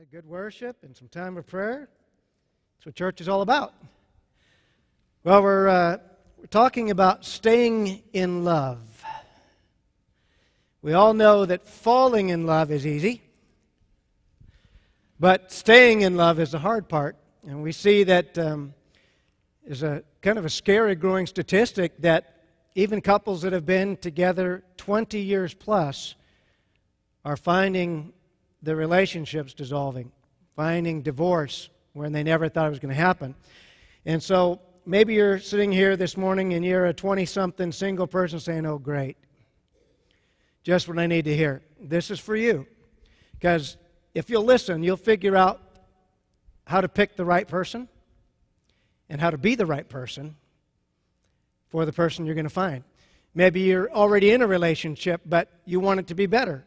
Okay, good worship and some time of prayer. That's what church is all about. Well, we're, uh, we're talking about staying in love. We all know that falling in love is easy, but staying in love is the hard part. And we see that um, is a kind of a scary growing statistic that even couples that have been together 20 years plus are finding the relationships dissolving, finding divorce when they never thought it was going to happen. And so maybe you're sitting here this morning and you're a 20 something single person saying, Oh, great. Just what I need to hear. This is for you. Because if you'll listen, you'll figure out how to pick the right person and how to be the right person for the person you're going to find. Maybe you're already in a relationship, but you want it to be better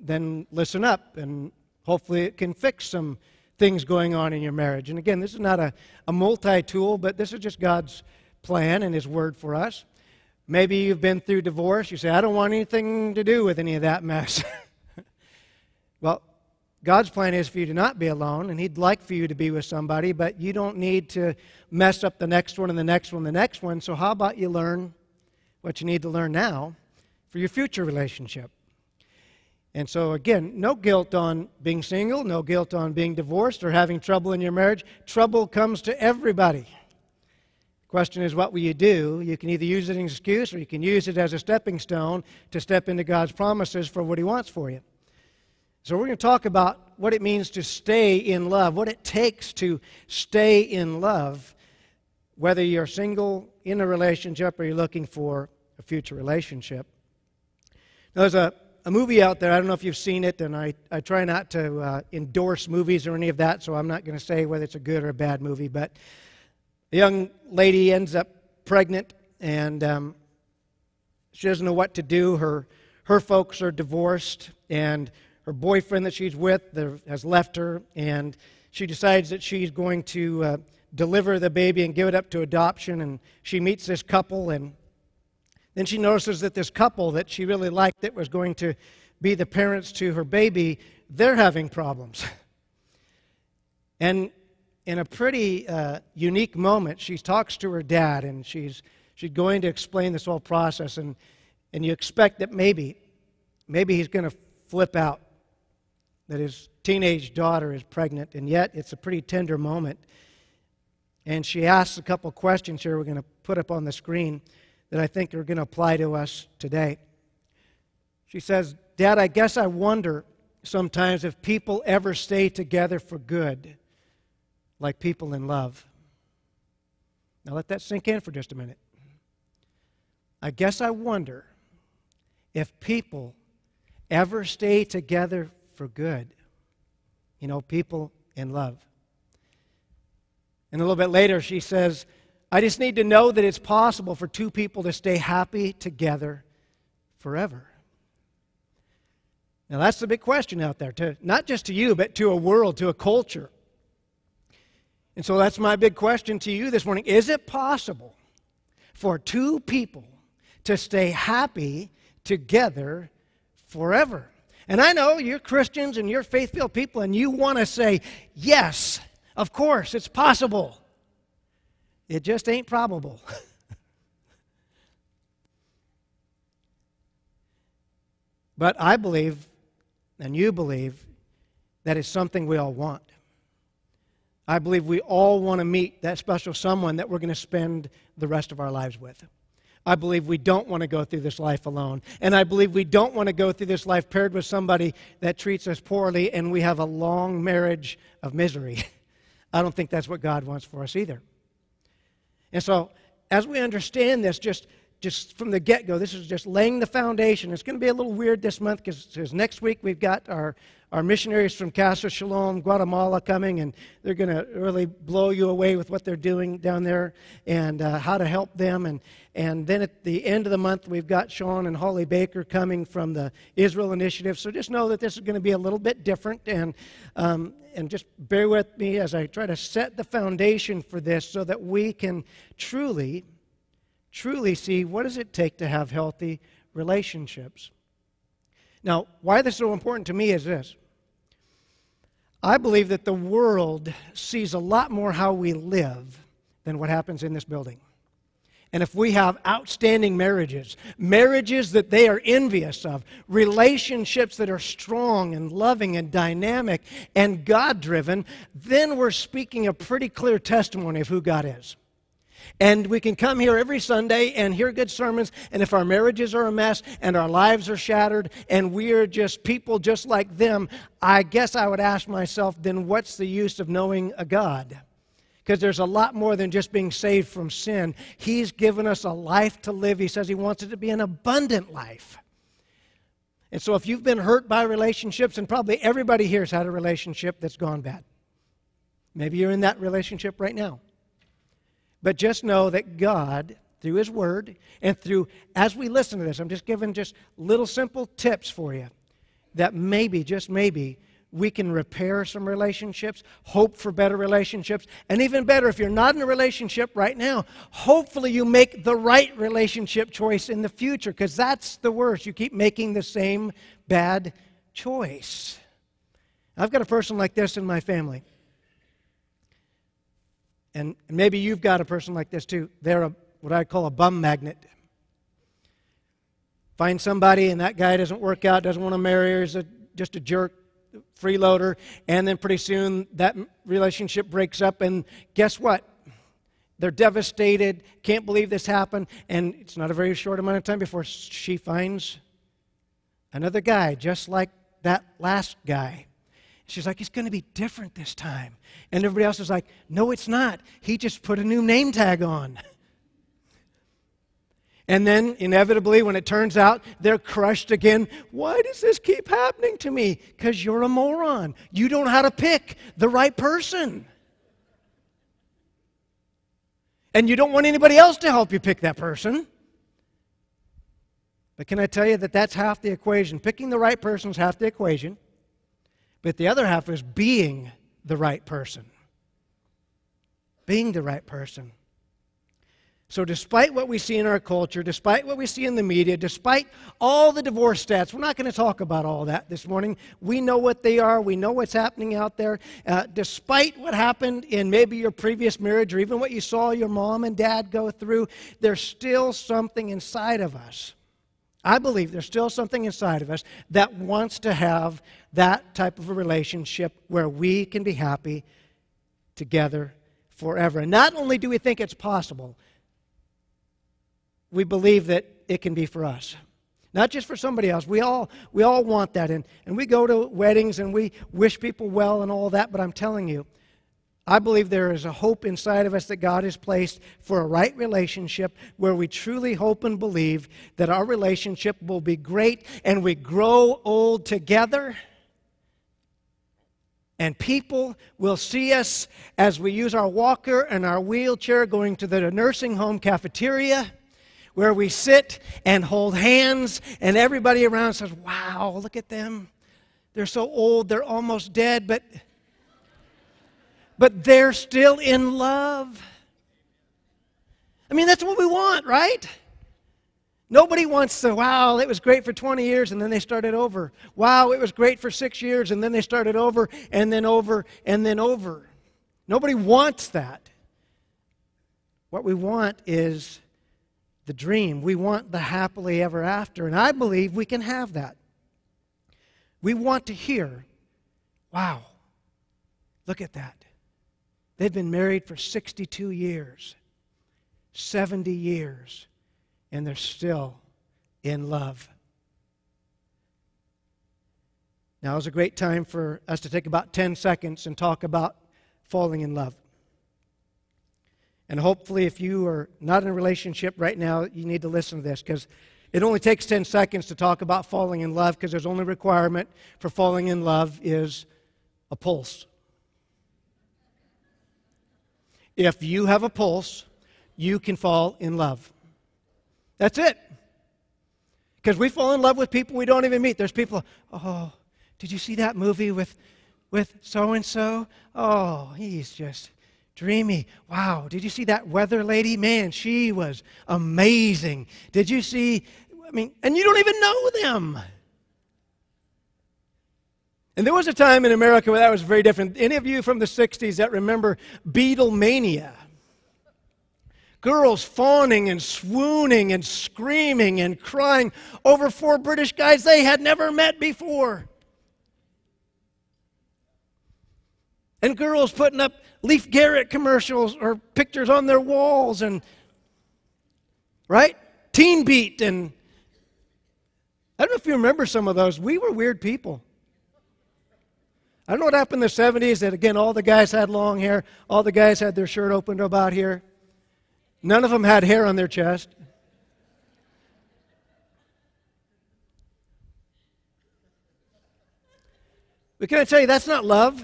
then listen up and hopefully it can fix some things going on in your marriage. And again, this is not a, a multi tool, but this is just God's plan and His word for us. Maybe you've been through divorce. You say, I don't want anything to do with any of that mess. well, God's plan is for you to not be alone, and He'd like for you to be with somebody, but you don't need to mess up the next one and the next one and the next one. So, how about you learn what you need to learn now for your future relationship? And so, again, no guilt on being single, no guilt on being divorced or having trouble in your marriage. Trouble comes to everybody. The question is, what will you do? You can either use it as an excuse or you can use it as a stepping stone to step into God's promises for what He wants for you. So, we're going to talk about what it means to stay in love, what it takes to stay in love, whether you're single, in a relationship, or you're looking for a future relationship. Now, there's a a movie out there. I don't know if you've seen it, and I, I try not to uh, endorse movies or any of that, so I'm not going to say whether it's a good or a bad movie. But a young lady ends up pregnant, and um, she doesn't know what to do. Her, her folks are divorced, and her boyfriend that she's with has left her, and she decides that she's going to uh, deliver the baby and give it up to adoption. And she meets this couple, and then she notices that this couple that she really liked that was going to be the parents to her baby, they're having problems. and in a pretty uh, unique moment, she talks to her dad and she's, she's going to explain this whole process. And, and you expect that maybe, maybe he's going to flip out, that his teenage daughter is pregnant. And yet, it's a pretty tender moment. And she asks a couple questions here we're going to put up on the screen that I think are going to apply to us today. She says, Dad, I guess I wonder sometimes if people ever stay together for good, like people in love. Now let that sink in for just a minute. I guess I wonder if people ever stay together for good. You know, people in love. And a little bit later, she says, I just need to know that it's possible for two people to stay happy together forever. Now, that's the big question out there, to, not just to you, but to a world, to a culture. And so that's my big question to you this morning. Is it possible for two people to stay happy together forever? And I know you're Christians and you're faith filled people, and you want to say, yes, of course, it's possible. It just ain't probable. but I believe, and you believe, that it's something we all want. I believe we all want to meet that special someone that we're going to spend the rest of our lives with. I believe we don't want to go through this life alone. And I believe we don't want to go through this life paired with somebody that treats us poorly and we have a long marriage of misery. I don't think that's what God wants for us either. And so, as we understand this, just just from the get go, this is just laying the foundation. It's going to be a little weird this month because next week we've got our, our missionaries from Casa Shalom, Guatemala, coming, and they're going to really blow you away with what they're doing down there and uh, how to help them. And, and then at the end of the month, we've got Sean and Holly Baker coming from the Israel Initiative. So just know that this is going to be a little bit different, and, um, and just bear with me as I try to set the foundation for this so that we can truly truly see what does it take to have healthy relationships. Now, why this is so important to me is this. I believe that the world sees a lot more how we live than what happens in this building. And if we have outstanding marriages, marriages that they are envious of, relationships that are strong and loving and dynamic and God driven, then we're speaking a pretty clear testimony of who God is. And we can come here every Sunday and hear good sermons, and if our marriages are a mess and our lives are shattered and we're just people just like them, I guess I would ask myself, then what's the use of knowing a God? because there's a lot more than just being saved from sin. He's given us a life to live. He says He wants it to be an abundant life. And so, if you've been hurt by relationships, and probably everybody here has had a relationship that's gone bad, maybe you're in that relationship right now. But just know that God, through His Word, and through, as we listen to this, I'm just giving just little simple tips for you that maybe, just maybe, we can repair some relationships, hope for better relationships, and even better, if you're not in a relationship right now, hopefully you make the right relationship choice in the future, because that's the worst. You keep making the same bad choice. I've got a person like this in my family. And maybe you've got a person like this too. They're a, what I call a bum magnet. Find somebody and that guy doesn't work out, doesn't want to marry her, is a, just a jerk, freeloader, and then pretty soon that relationship breaks up, and guess what? They're devastated, can't believe this happened, and it's not a very short amount of time before she finds another guy just like that last guy. She's like, it's going to be different this time. And everybody else is like, no, it's not. He just put a new name tag on. And then, inevitably, when it turns out they're crushed again, why does this keep happening to me? Because you're a moron. You don't know how to pick the right person. And you don't want anybody else to help you pick that person. But can I tell you that that's half the equation? Picking the right person is half the equation, but the other half is being the right person. Being the right person. So, despite what we see in our culture, despite what we see in the media, despite all the divorce stats, we're not going to talk about all that this morning. We know what they are, we know what's happening out there. Uh, despite what happened in maybe your previous marriage or even what you saw your mom and dad go through, there's still something inside of us. I believe there's still something inside of us that wants to have that type of a relationship where we can be happy together forever. And not only do we think it's possible, we believe that it can be for us. Not just for somebody else. We all, we all want that. And, and we go to weddings and we wish people well and all that, but I'm telling you, I believe there is a hope inside of us that God has placed for a right relationship where we truly hope and believe that our relationship will be great and we grow old together. And people will see us as we use our walker and our wheelchair going to the nursing home cafeteria where we sit and hold hands, and everybody around says, Wow, look at them. They're so old, they're almost dead, but, but they're still in love. I mean, that's what we want, right? Nobody wants to, wow, it was great for 20 years and then they started over. Wow, it was great for six years and then they started over and then over and then over. Nobody wants that. What we want is the dream. We want the happily ever after. And I believe we can have that. We want to hear, wow, look at that. They've been married for 62 years, 70 years, and they're still in love. Now is a great time for us to take about 10 seconds and talk about falling in love. And hopefully, if you are not in a relationship right now, you need to listen to this because it only takes 10 seconds to talk about falling in love because there's only requirement for falling in love is a pulse. If you have a pulse, you can fall in love. That's it. Because we fall in love with people we don't even meet. There's people, oh, did you see that movie with with so and so? Oh, he's just Dreamy. Wow. Did you see that weather lady? Man, she was amazing. Did you see? I mean, and you don't even know them. And there was a time in America where that was very different. Any of you from the 60s that remember Beatlemania? Girls fawning and swooning and screaming and crying over four British guys they had never met before. And girls putting up Leif Garrett commercials or pictures on their walls and, right? Teen Beat and I don't know if you remember some of those. We were weird people. I don't know what happened in the 70s that, again, all the guys had long hair, all the guys had their shirt open to about here. None of them had hair on their chest. But can I tell you, that's not love.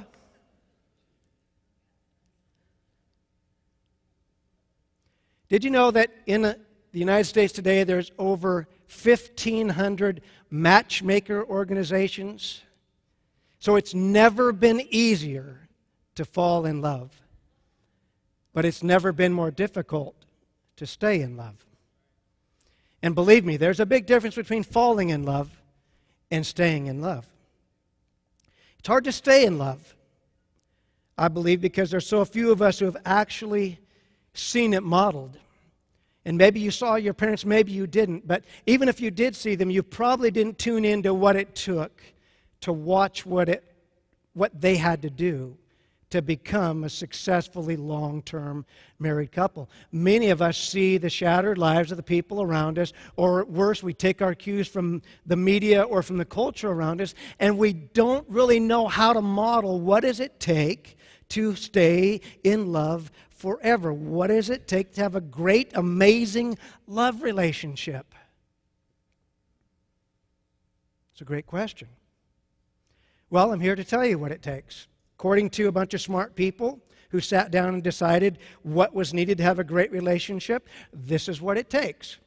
Did you know that in the United States today there's over 1,500 matchmaker organizations? So it's never been easier to fall in love, but it's never been more difficult to stay in love. And believe me, there's a big difference between falling in love and staying in love. It's hard to stay in love, I believe, because there's so few of us who have actually seen it modeled. And maybe you saw your parents, maybe you didn't, but even if you did see them, you probably didn't tune into what it took to watch what, it, what they had to do to become a successfully long term married couple. Many of us see the shattered lives of the people around us, or worse, we take our cues from the media or from the culture around us, and we don't really know how to model what does it take to stay in love forever. What does it take to have a great, amazing love relationship? It's a great question. Well, I'm here to tell you what it takes. According to a bunch of smart people who sat down and decided what was needed to have a great relationship, this is what it takes.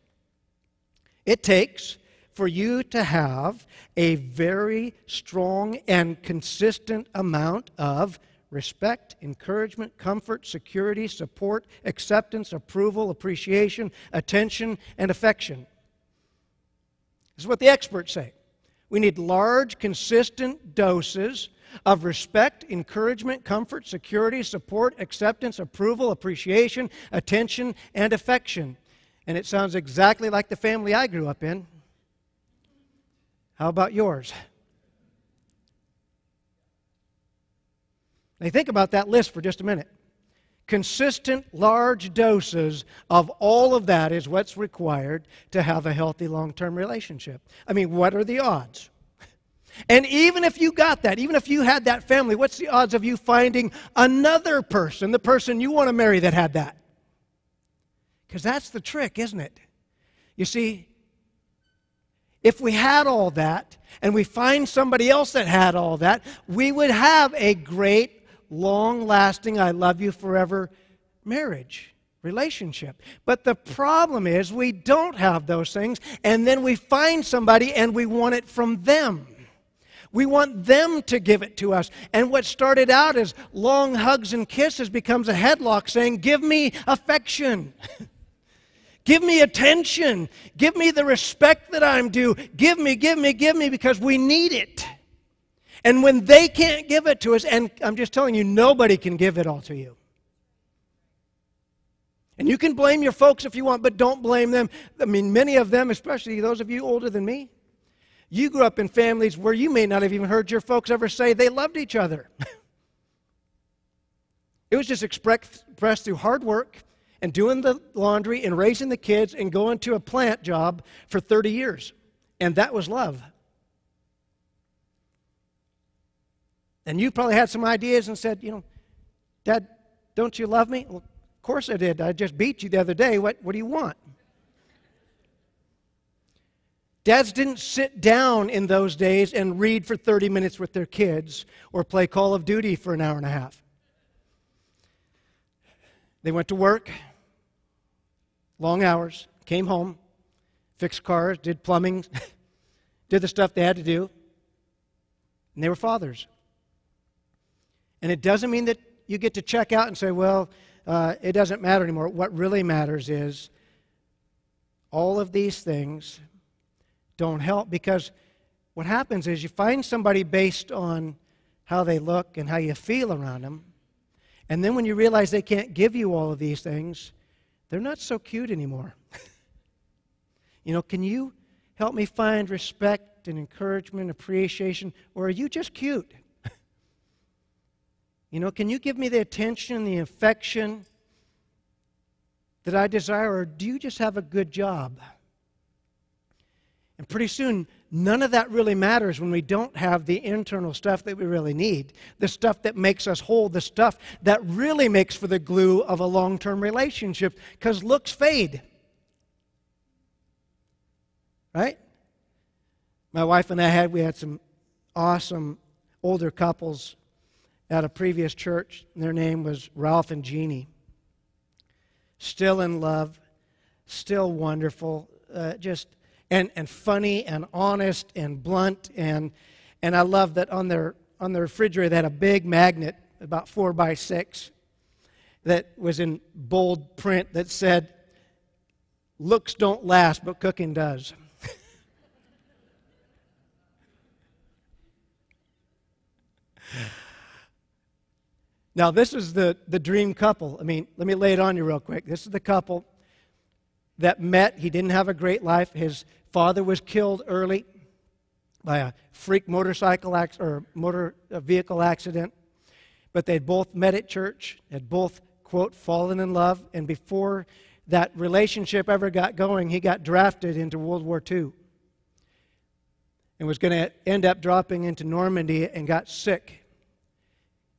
It takes for you to have a very strong and consistent amount of respect, encouragement, comfort, security, support, acceptance, approval, appreciation, attention, and affection. This is what the experts say. We need large, consistent doses of respect, encouragement, comfort, security, support, acceptance, approval, appreciation, attention, and affection. And it sounds exactly like the family I grew up in. How about yours? Now, think about that list for just a minute. Consistent, large doses of all of that is what's required to have a healthy long term relationship. I mean, what are the odds? And even if you got that, even if you had that family, what's the odds of you finding another person, the person you want to marry, that had that? Because that's the trick, isn't it? You see, if we had all that and we find somebody else that had all that, we would have a great long lasting, I love you forever marriage relationship. But the problem is we don't have those things, and then we find somebody and we want it from them. We want them to give it to us. And what started out as long hugs and kisses becomes a headlock saying, Give me affection. give me attention. Give me the respect that I'm due. Give me, give me, give me, because we need it. And when they can't give it to us, and I'm just telling you, nobody can give it all to you. And you can blame your folks if you want, but don't blame them. I mean, many of them, especially those of you older than me, you grew up in families where you may not have even heard your folks ever say they loved each other. it was just expressed through hard work and doing the laundry and raising the kids and going to a plant job for 30 years. And that was love. And you probably had some ideas and said, you know, Dad, don't you love me? Well, of course I did. I just beat you the other day. What, what do you want? Dads didn't sit down in those days and read for 30 minutes with their kids or play Call of Duty for an hour and a half. They went to work, long hours, came home, fixed cars, did plumbing, did the stuff they had to do, and they were fathers. And it doesn't mean that you get to check out and say, well, uh, it doesn't matter anymore. What really matters is all of these things don't help because what happens is you find somebody based on how they look and how you feel around them. And then when you realize they can't give you all of these things, they're not so cute anymore. you know, can you help me find respect and encouragement, appreciation, or are you just cute? You know, can you give me the attention, the affection that I desire, or do you just have a good job? And pretty soon, none of that really matters when we don't have the internal stuff that we really need. The stuff that makes us whole, the stuff that really makes for the glue of a long term relationship, because looks fade. Right? My wife and I had, we had some awesome older couples at a previous church. Their name was Ralph and Jeannie. Still in love, still wonderful, uh, just and, and funny and honest and blunt. And, and I love that on their, on their refrigerator they had a big magnet, about four by six, that was in bold print that said, Looks don't last, but cooking does. now, this is the, the dream couple. I mean, let me lay it on you real quick. This is the couple that met. He didn't have a great life. His father was killed early by a freak motorcycle ac- or motor vehicle accident. But they both met at church, had both, quote, fallen in love. And before that relationship ever got going, he got drafted into World War II and was going to end up dropping into Normandy and got sick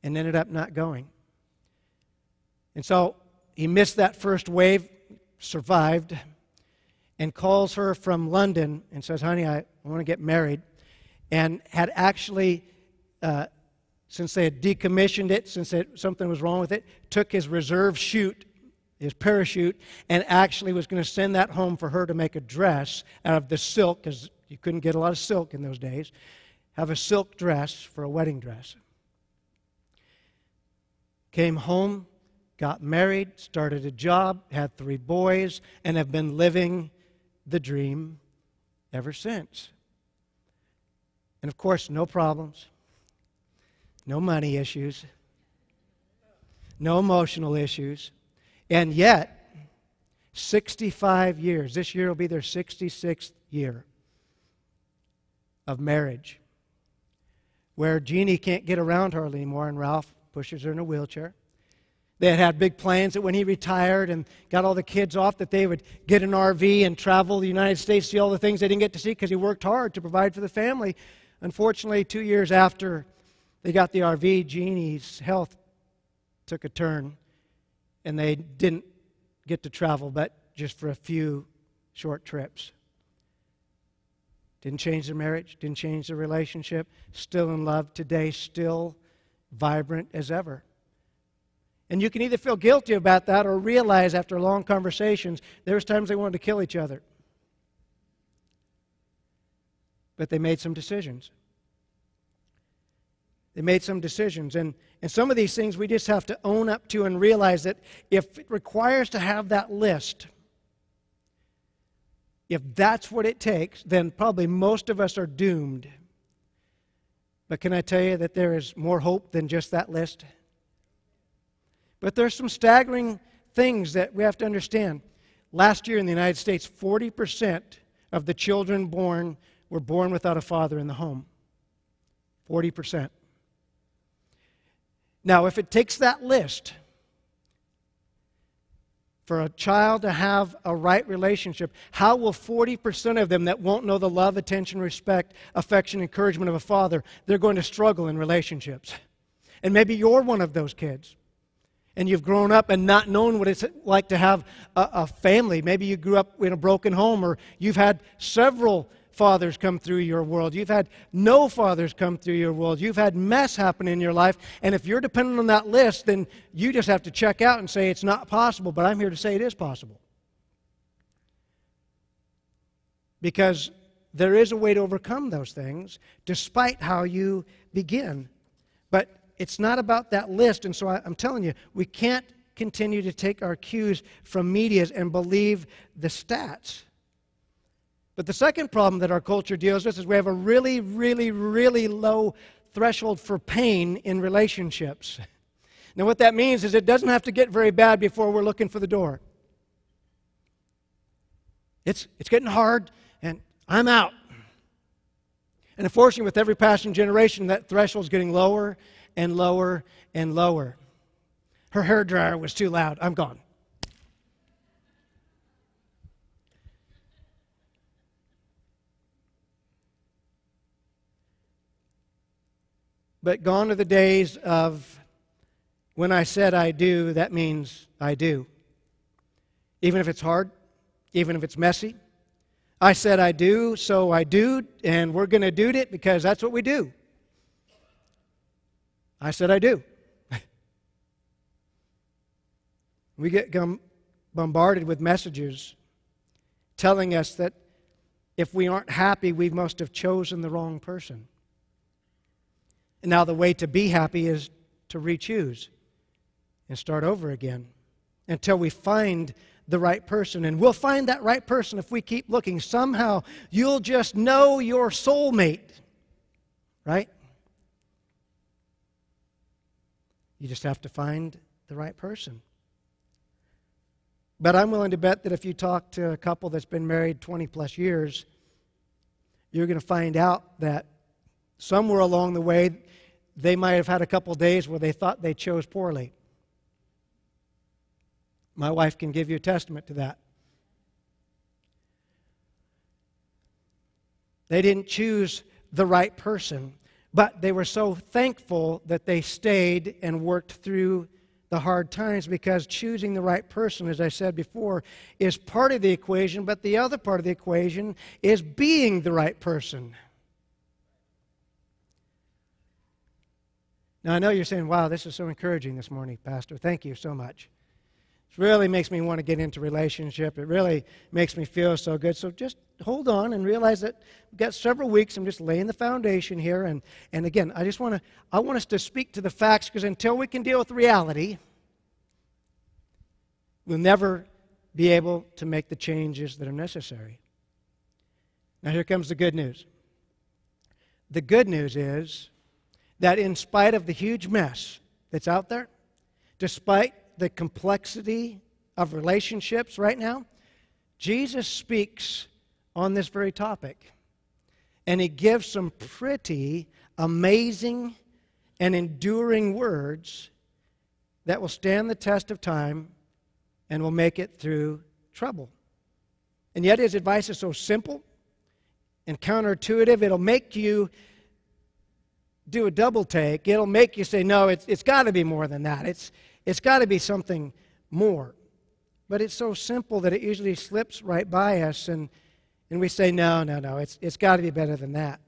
and ended up not going. And so he missed that first wave survived and calls her from London and says, Honey, I, want to get married. And had actually, uh, since they had decommissioned it, since it, something was wrong with it, took his reserve chute, his parachute, and actually was going to send that home for her to make a dress out of the silk, because you couldn't get a lot of silk in those days, have a silk dress for a wedding dress. Came home, got married, started a job, had three boys, and have been living the dream ever since. And of course, no problems, no money issues, no emotional issues. And yet, 65 years, this year will be their 66th year of marriage, where Jeannie can't get around hardly anymore, and Ralph pushes her in a wheelchair. They had had big plans that when he retired and got all the kids off, that they would get an RV and travel the United States, see all the things they didn't get to see because he worked hard to provide for the family. Unfortunately, two years after they got the RV, Jeannie's health took a turn, and they didn't get to travel, but just for a few short trips. Didn't change their marriage, didn't change their relationship, still in love today, still vibrant as ever. And you can either feel guilty about that or realize after long conversations there was times they wanted to kill each other. But they made some decisions. They made some decisions. And, and some of these things we just have to own up to and realize that if it requires to have that list, if that's what it takes, then probably most of us are doomed. But can I tell you that there is more hope than just that list? But there's some staggering things that we have to understand. Last year in the United States, 40% of the children born were born without a father in the home. 40%. Now, if it takes that list for a child to have a right relationship, how will 40% of them that won't know the love, attention, respect, affection, encouragement of a father, they're going to struggle in relationships? And maybe you're one of those kids and you've grown up and not known what it's like to have a, a, family. Maybe you grew up in a broken home, or you've had several fathers come through your world. You've had no fathers come through your world. You've had mess happen in your life. And if you're dependent on that list, then you just have to check out and say it's not possible. But I'm here to say it is possible. Because there is a way to overcome those things despite how you begin. But it's not about that list. And so I, I'm telling you, we can't continue to take our cues from medias and believe the stats. But the second problem that our culture deals with is we have a really, really, really low threshold for pain in relationships. Now, what that means is it doesn't have to get very bad before we're looking for the door. It's, it's getting hard, and I'm out. And unfortunately, with every passing generation, that threshold is getting lower and lower and lower. Her hair dryer was too loud. I'm gone. But gone are the days of when I said I do, that means I do. Even if it's hard, even if it's messy. I said I do, so I do, and we're going to do it because that's what we do. I said I do. we get bombarded with messages telling us that if we aren't happy, we must have chosen the wrong person. And now the way to be happy is to re choose and start over again until we find the right person. And we'll find that right person if we keep looking. Somehow you'll just know your soulmate, right? You just have to find the right person. But I'm willing to bet that if you talk to a couple that's been married 20 plus years, you're going to find out that somewhere along the way, they might have had a couple days where they thought they chose poorly. My wife can give you a testament to that. They didn't choose the right person, but they were so thankful that they stayed and worked through the hard times because choosing the right person, as I said before, is part of the equation, but the other part of the equation is being the right person. Now, I know you're saying, wow, this is so encouraging this morning, Pastor. Thank you so much. It really makes me want to get into relationship. It really makes me feel so good. So just hold on and realize that we've got several weeks. I'm just laying the foundation here. And, and again, I just want to, I want us to speak to the facts because until we can deal with reality, we'll never be able to make the changes that are necessary. Now, here comes the good news. The good news is that in spite of the huge mess that's out there, despite the complexity of relationships right now, Jesus speaks on this very topic. And he gives some pretty amazing and enduring words that will stand the test of time and will make it through trouble. And yet, his advice is so simple and counterintuitive, it'll make you do a double take, it'll make you say, no, it's, it's got to be more than that. It's, it's got to be something more. But it's so simple that it usually slips right by us, and, and we say, no, no, no, it's, it's got to be better than that.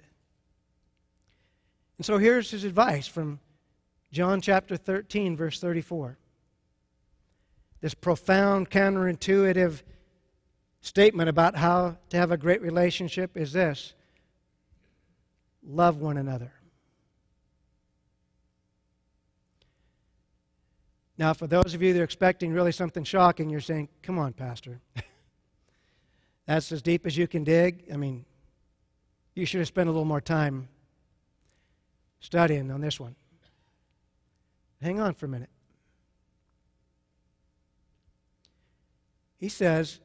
And so here's his advice from John chapter 13, verse 34. This profound, counterintuitive statement about how to have a great relationship is this love one another. Now, for those of you that are expecting really something shocking, you're saying, come on, Pastor. That's as deep as you can dig. I mean, you should have spent a little more time studying on this one. Hang on for a minute. He says,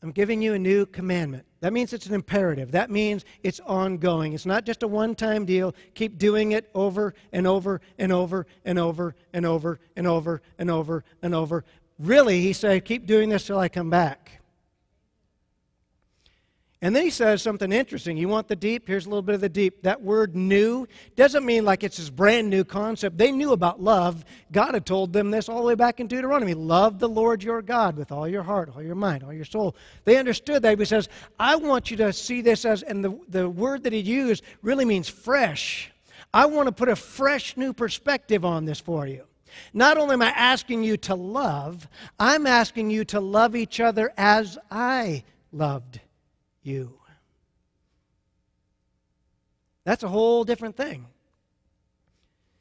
I'm giving you a new commandment. That means it's an imperative. That means it's ongoing. It's not just a one time deal. Keep doing it over and over and over and over and over and over and over and over. Really, he said, keep doing this till I come back. And then he says something interesting. You want the deep? Here's a little bit of the deep. That word new doesn't mean like it's this brand new concept. They knew about love. God had told them this all the way back in Deuteronomy. Love the Lord your God with all your heart, all your mind, all your soul. They understood that. He says, I want you to see this as, and the, the word that he used really means fresh. I want to put a fresh new perspective on this for you. Not only am I asking you to love, I'm asking you to love each other as I loved you. That's a whole different thing.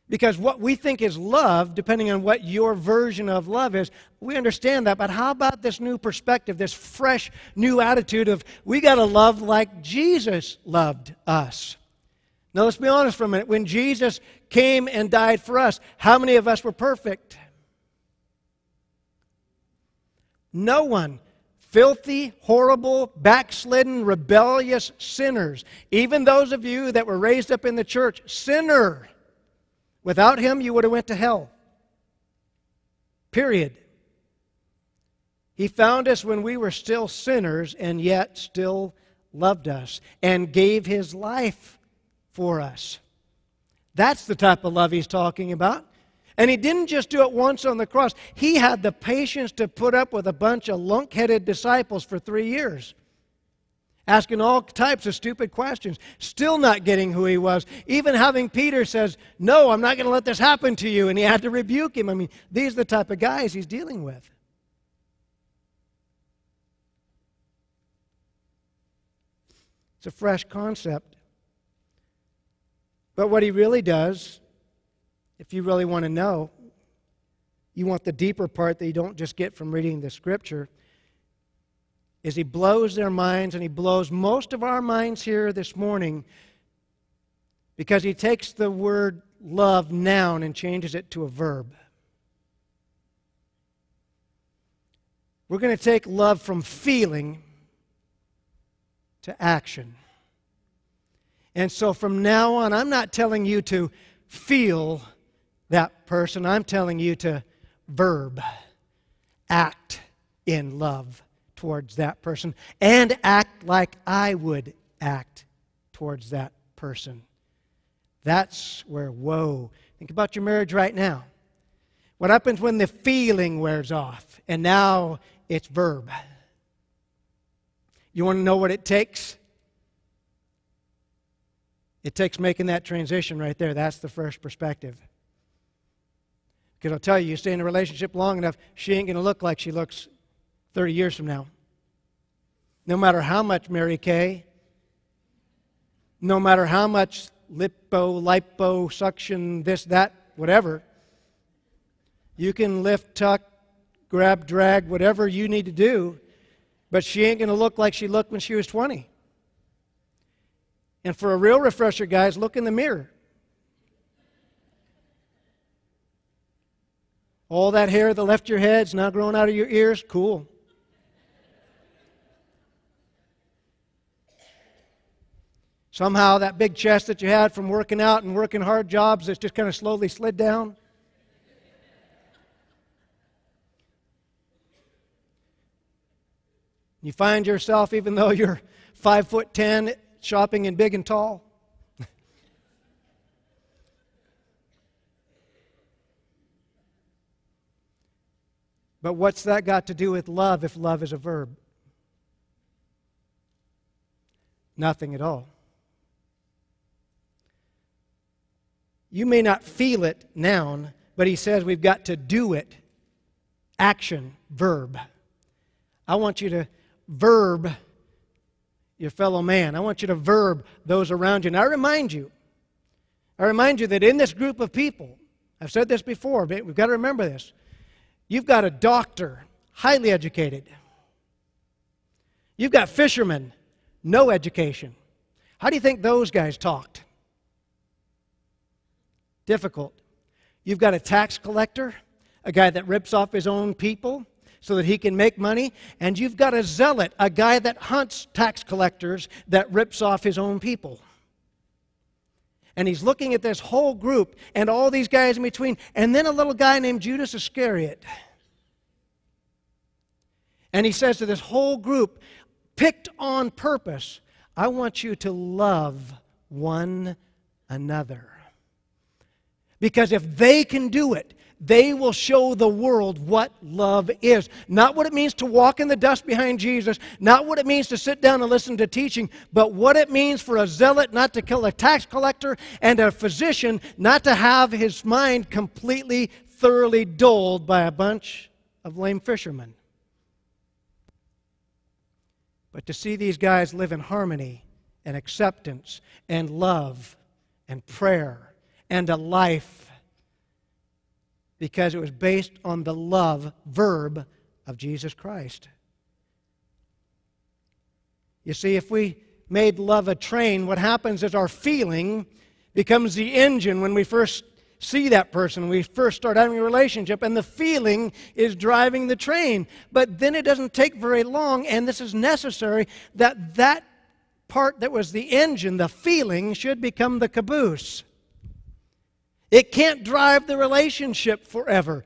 Because what we think is love, depending on what your version of love is, we understand that. But how about this new perspective, this fresh new attitude of we got to love like Jesus loved us? Now, let's be honest for a minute. When Jesus came and died for us, how many of us were perfect? No one. Filthy, horrible, backslidden, rebellious sinners. Even those of you that were raised up in the church, sinner. Without him, you would have went to hell. Period. He found us when we were still sinners and yet still loved us and gave his life for us. That's the type of love he's talking about. And he didn't just do it once on the cross, he had the patience to put up with a bunch of lunk headed disciples for three years asking all types of stupid questions, still not getting who he was. Even having Peter says, No, I'm not going to let this happen to you. And he had to rebuke him. I mean, these are the type of guys he's dealing with. It's a fresh concept. But what he really does, if you really want to know, you want the deeper part that you don't just get from reading the scripture is he blows their minds and he blows most of our minds here this morning because he takes the word love noun and changes it to a verb. We're going to take love from feeling to action. And so from now on, I'm not telling you to feel that person, I'm telling you to verb, act in love towards that person and act like I would act towards that person. That's where, whoa. Think about your marriage right now. What happens when the feeling wears off and now it's verb? You want to know what it takes? It takes making that transition right there. That's the first perspective. Because I'll tell you, you stay in a relationship long enough, she ain't going to look like she looks 30 years from now. No matter how much Mary Kay, no matter how much lipo, lipo, suction, this, that, whatever, you can lift, tuck, grab, drag, whatever you need to do, but she ain't going to look like she looked when she was 20. And for a real refresher, guys, look in the mirror. All that hair that left your head's now growing out of your ears, cool. Somehow that big chest that you had from working out and working hard jobs has just kind of slowly slid down. You find yourself, even though you're five foot ten, shopping in big and tall. But what's that got to do with love if love is a verb? Nothing at all. You may not feel it, noun, but he says we've got to do it. Action, verb. I want you to verb your fellow man. I want you to verb those around you. And I remind you, I remind you that in this group of people, I've said this before, but we've got to remember this. You've got a doctor, highly educated. You've got fishermen, no education. How do you think those guys talked? difficult. You've got a tax collector, a guy that rips off his own people so that he can make money, and you've got a zealot, a guy that hunts tax collectors that rips off his own people. And he's looking at this whole group and all these guys in between, and then a little guy named Judas Iscariot. And he says to this whole group, picked on purpose, I want you to love one another. Because if they can do it, they will show the world what love is. Not what it means to walk in the dust behind Jesus, not what it means to sit down and listen to teaching, but what it means for a zealot not to kill a tax collector and a physician not to have his mind completely, thoroughly dulled by a bunch of lame fishermen. But to see these guys live in harmony and acceptance and love and prayer and a life because it was based on the love verb of Jesus Christ. You see, if we made love a train, what happens is our feeling becomes the engine when we first see that person, we first start having a relationship, and the feeling is driving the train. But then it doesn't take very long, and this is necessary, that that part that was the engine, the feeling, should become the caboose. It can't drive the relationship forever.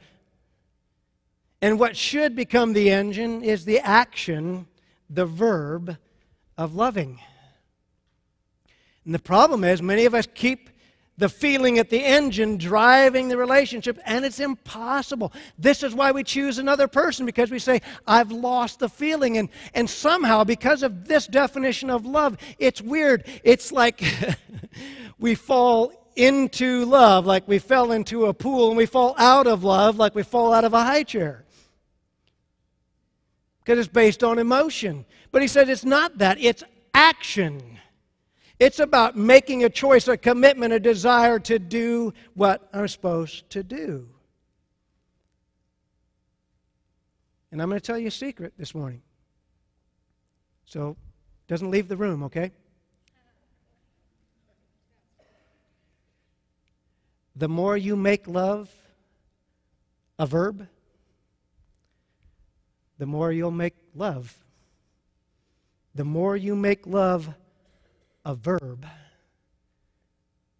And what should become the engine is the action, the verb of loving. And the problem is, many of us keep the feeling at the engine driving the relationship, and it's impossible. This is why we choose another person because we say, I've lost the feeling. And, and somehow, because of this definition of love, it's weird. It's like we fall into love, like we fell into a pool, and we fall out of love, like we fall out of a high chair. Because it's based on emotion. But he said it's not that, it's action. It's about making a choice, a commitment, a desire to do what I'm supposed to do. And I'm going to tell you a secret this morning. So, doesn't leave the room, okay? The more you make love a verb, the more you'll make love. The more you make love a verb,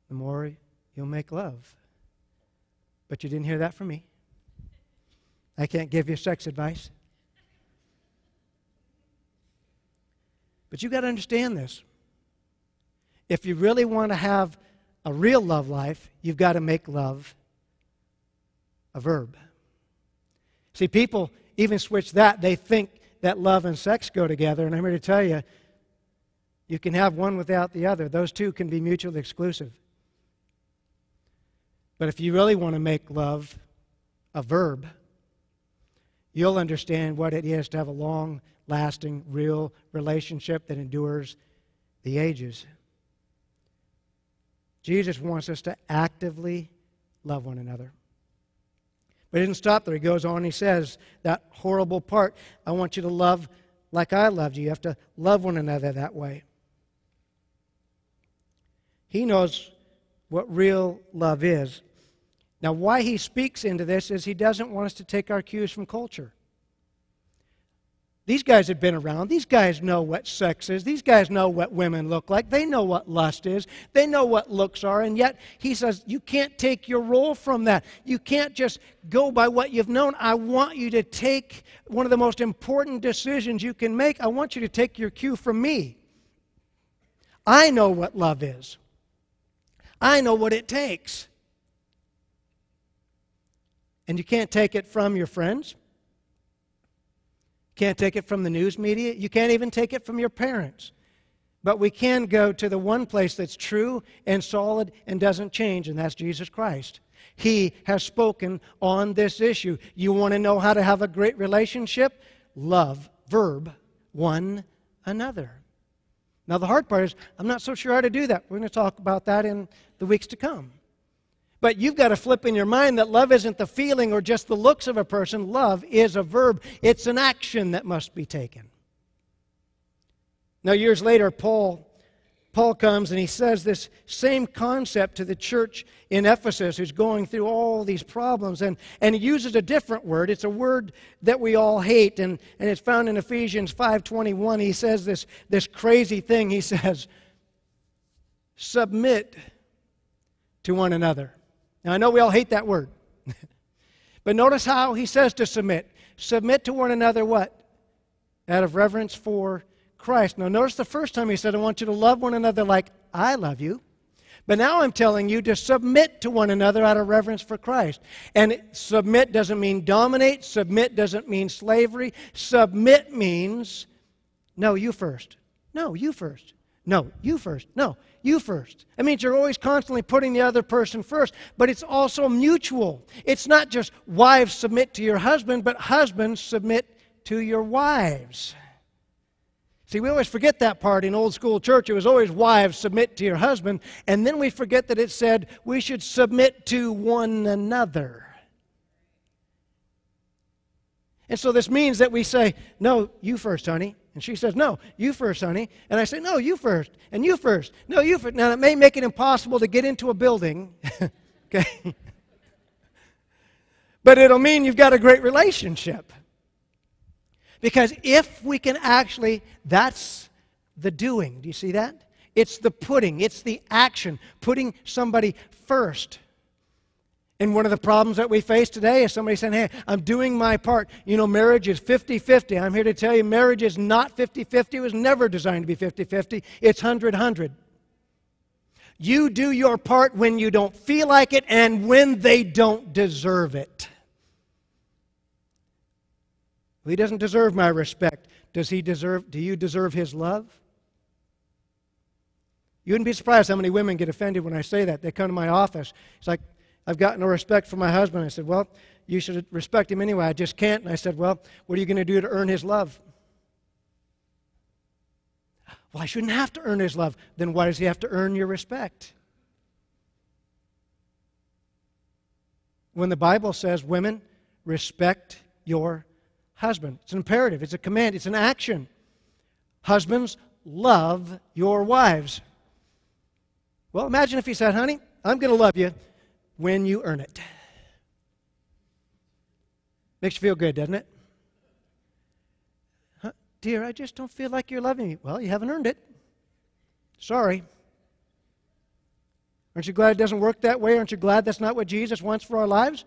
the more you'll make love. But you didn't hear that from me. I can't give you sex advice. But you got to understand this. If you really want to have a real love life, you've got to make love a verb. See, people even switch that. They think that love and sex go together. And I'm here to tell you, you can have one without the other. Those two can be mutually exclusive. But if you really want to make love a verb, you'll understand what it is to have a long lasting, real relationship that endures the ages. Jesus wants us to actively love one another. But he didn't stop there. He goes on, he says that horrible part I want you to love like I loved you. You have to love one another that way. He knows what real love is. Now, why he speaks into this is he doesn't want us to take our cues from culture. These guys have been around. These guys know what sex is. These guys know what women look like. They know what lust is. They know what looks are. And yet, he says, you can't take your role from that. You can't just go by what you've known. I want you to take one of the most important decisions you can make. I want you to take your cue from me. I know what love is. I know what it takes. And you can't take it from your friends. Can't take it from the news media. You can't even take it from your parents. But we can go to the one place that's true and solid and doesn't change, and that's Jesus Christ. He has spoken on this issue. You want to know how to have a great relationship? Love, verb, one another. Now, the hard part is, I'm not so sure how to do that. We're going to talk about that in the weeks to come. But you've got to flip in your mind that love isn't the feeling or just the looks of a person. Love is a verb, it's an action that must be taken. Now, years later, Paul Paul comes and he says this same concept to the church in Ephesus who's going through all these problems. And, and he uses a different word. It's a word that we all hate, and, and it's found in Ephesians 5.21. He says this, this crazy thing. He says, submit to one another. Now, I know we all hate that word. but notice how he says to submit. Submit to one another what? Out of reverence for Christ. Now, notice the first time he said, I want you to love one another like I love you. But now I'm telling you to submit to one another out of reverence for Christ. And submit doesn't mean dominate, submit doesn't mean slavery. Submit means, no, you first. No, you first. No, you first. No, you first. It means you're always constantly putting the other person first, but it's also mutual. It's not just wives submit to your husband, but husbands submit to your wives. See, we always forget that part in old school church. It was always wives, submit to your husband. And then we forget that it said we should submit to one another. And so this means that we say, No, you first, honey. And she says, No, you first, honey. And I say, No, you first. And you first. No, you first. Now, it may make it impossible to get into a building, okay? but it'll mean you've got a great relationship. Because if we can actually, that's the doing. Do you see that? It's the putting, it's the action, putting somebody first. And one of the problems that we face today is somebody saying, Hey, I'm doing my part. You know, marriage is 50 50. I'm here to tell you, marriage is not 50 50. It was never designed to be 50 50. It's 100 100. You do your part when you don't feel like it and when they don't deserve it. He doesn't deserve my respect. Does he deserve, do you deserve his love? You wouldn't be surprised how many women get offended when I say that. They come to my office. It's like, I've got no respect for my husband. I said, Well, you should respect him anyway. I just can't. And I said, Well, what are you going to do to earn his love? Well, I shouldn't have to earn his love. Then why does he have to earn your respect? When the Bible says, Women, respect your husband, it's an imperative, it's a command, it's an action. Husbands, love your wives. Well, imagine if he said, Honey, I'm going to love you when you earn it. Makes you feel good, doesn't it? Huh? Dear, I just don't feel like you're loving me. Well, you haven't earned it. Sorry. Aren't you glad it doesn't work that way? Aren't you glad that's not what Jesus wants for our lives?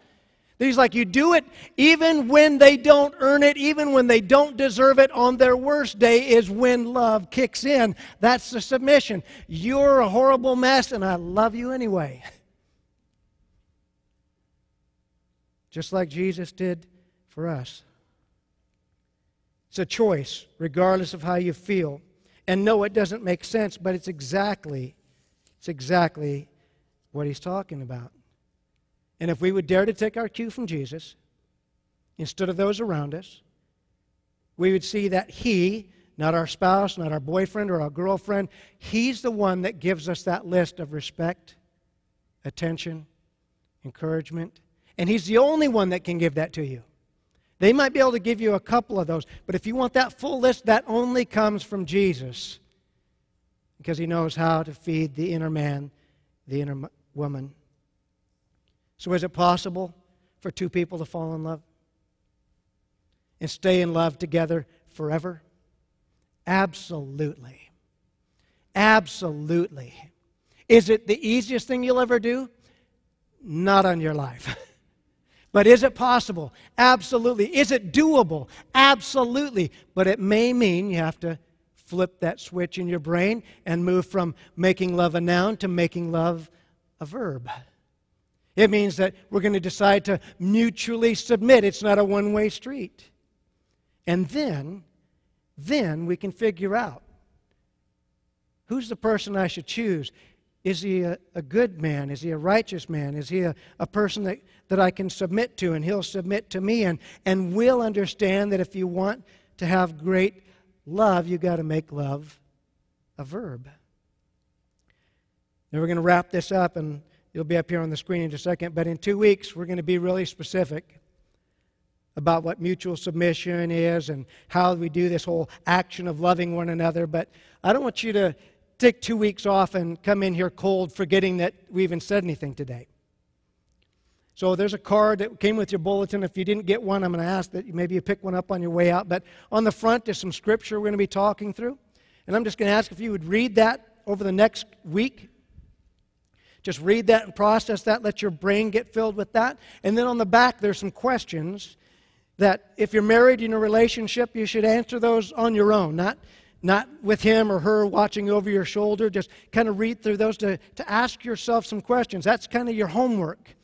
He's like, you do it even when they don't earn it, even when they don't deserve it. On their worst day is when love kicks in. That's the submission. You're a horrible mess, and I love you anyway. just like Jesus did for us. It's a choice, regardless of how you feel. And no, it doesn't make sense, but it's exactly, it's exactly what he's talking about. And if we would dare to take our cue from Jesus, instead of those around us, we would see that he, not our spouse, not our boyfriend or our girlfriend, he's the one that gives us that list of respect, attention, encouragement, and He's the only one that can give that to you. They might be able to give you a couple of those, but if you want that full list, that only comes from Jesus because He knows how to feed the inner man, the inner woman. So, is it possible for two people to fall in love and stay in love together forever? Absolutely. Absolutely. Is it the easiest thing you'll ever do? Not on your life. But is it possible? Absolutely. Is it doable? Absolutely. But it may mean you have to flip that switch in your brain and move from making love a noun to making love a verb. It means that we're going to decide to mutually submit. It's not a one way street. And then, then we can figure out who's the person I should choose. Is he a, a, good man? Is he a righteous man? Is he a, a person that, that I can submit to and he'll submit to me? And, and we'll understand that if you want to have great love, you've got to make love a verb. Now we're going to wrap this up, and you'll be up here on the screen in a second. But in two weeks, we're going to be really specific about what mutual submission is and how we do this whole action of loving one another. But I don't want you to take two weeks off and come in here cold, forgetting that we even said anything today. So there's a card that came with your bulletin. If you didn't get one, I'm going to ask that maybe you pick one up on your way out. But on the front, there's some scripture we're going to be talking through. And I'm just going to ask if you would read that over the next week. Just read that and process that. Let your brain get filled with that. And then on the back, there's some questions that if you're married in a relationship, you should answer those on your own, not not with him or her watching over your shoulder. Just kind of read through those to, to ask yourself some questions. That's kind of your homework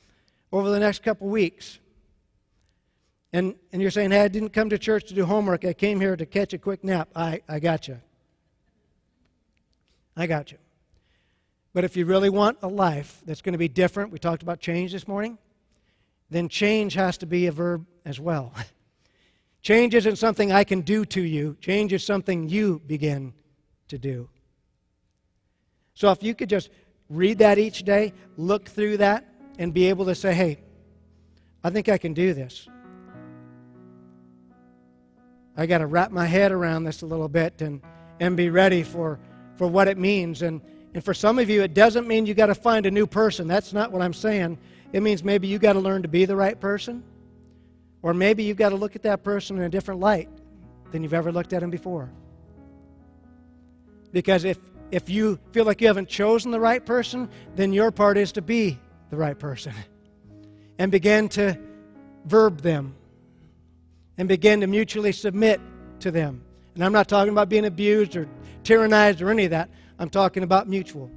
over the next couple weeks. And, and you're saying, hey, I didn't come to church to do homework. I came here to catch a quick nap. I, I got you. I got you. But if you really want a life that's going to be different, we talked about change this morning, then change has to be a verb as well. Change isn't something I can do to you, change is something you begin to do. So if you could just read that each day, look through that, and be able to say, hey, I think I can do this. I got to wrap my head around this a little bit and, and be ready for, for what it means. And, and for some of you, it doesn't mean you got to find a new person. That's not what I'm saying. It means maybe you got to learn to be the right person, or maybe you've got to look at that person in a different light than you've ever looked at him before. Because if, if you feel like you haven't chosen the right person, then your part is to be the right person and begin to verb them and begin to mutually submit to them. And I'm not talking about being abused or tyrannized or any of that. I'm talking about mutual.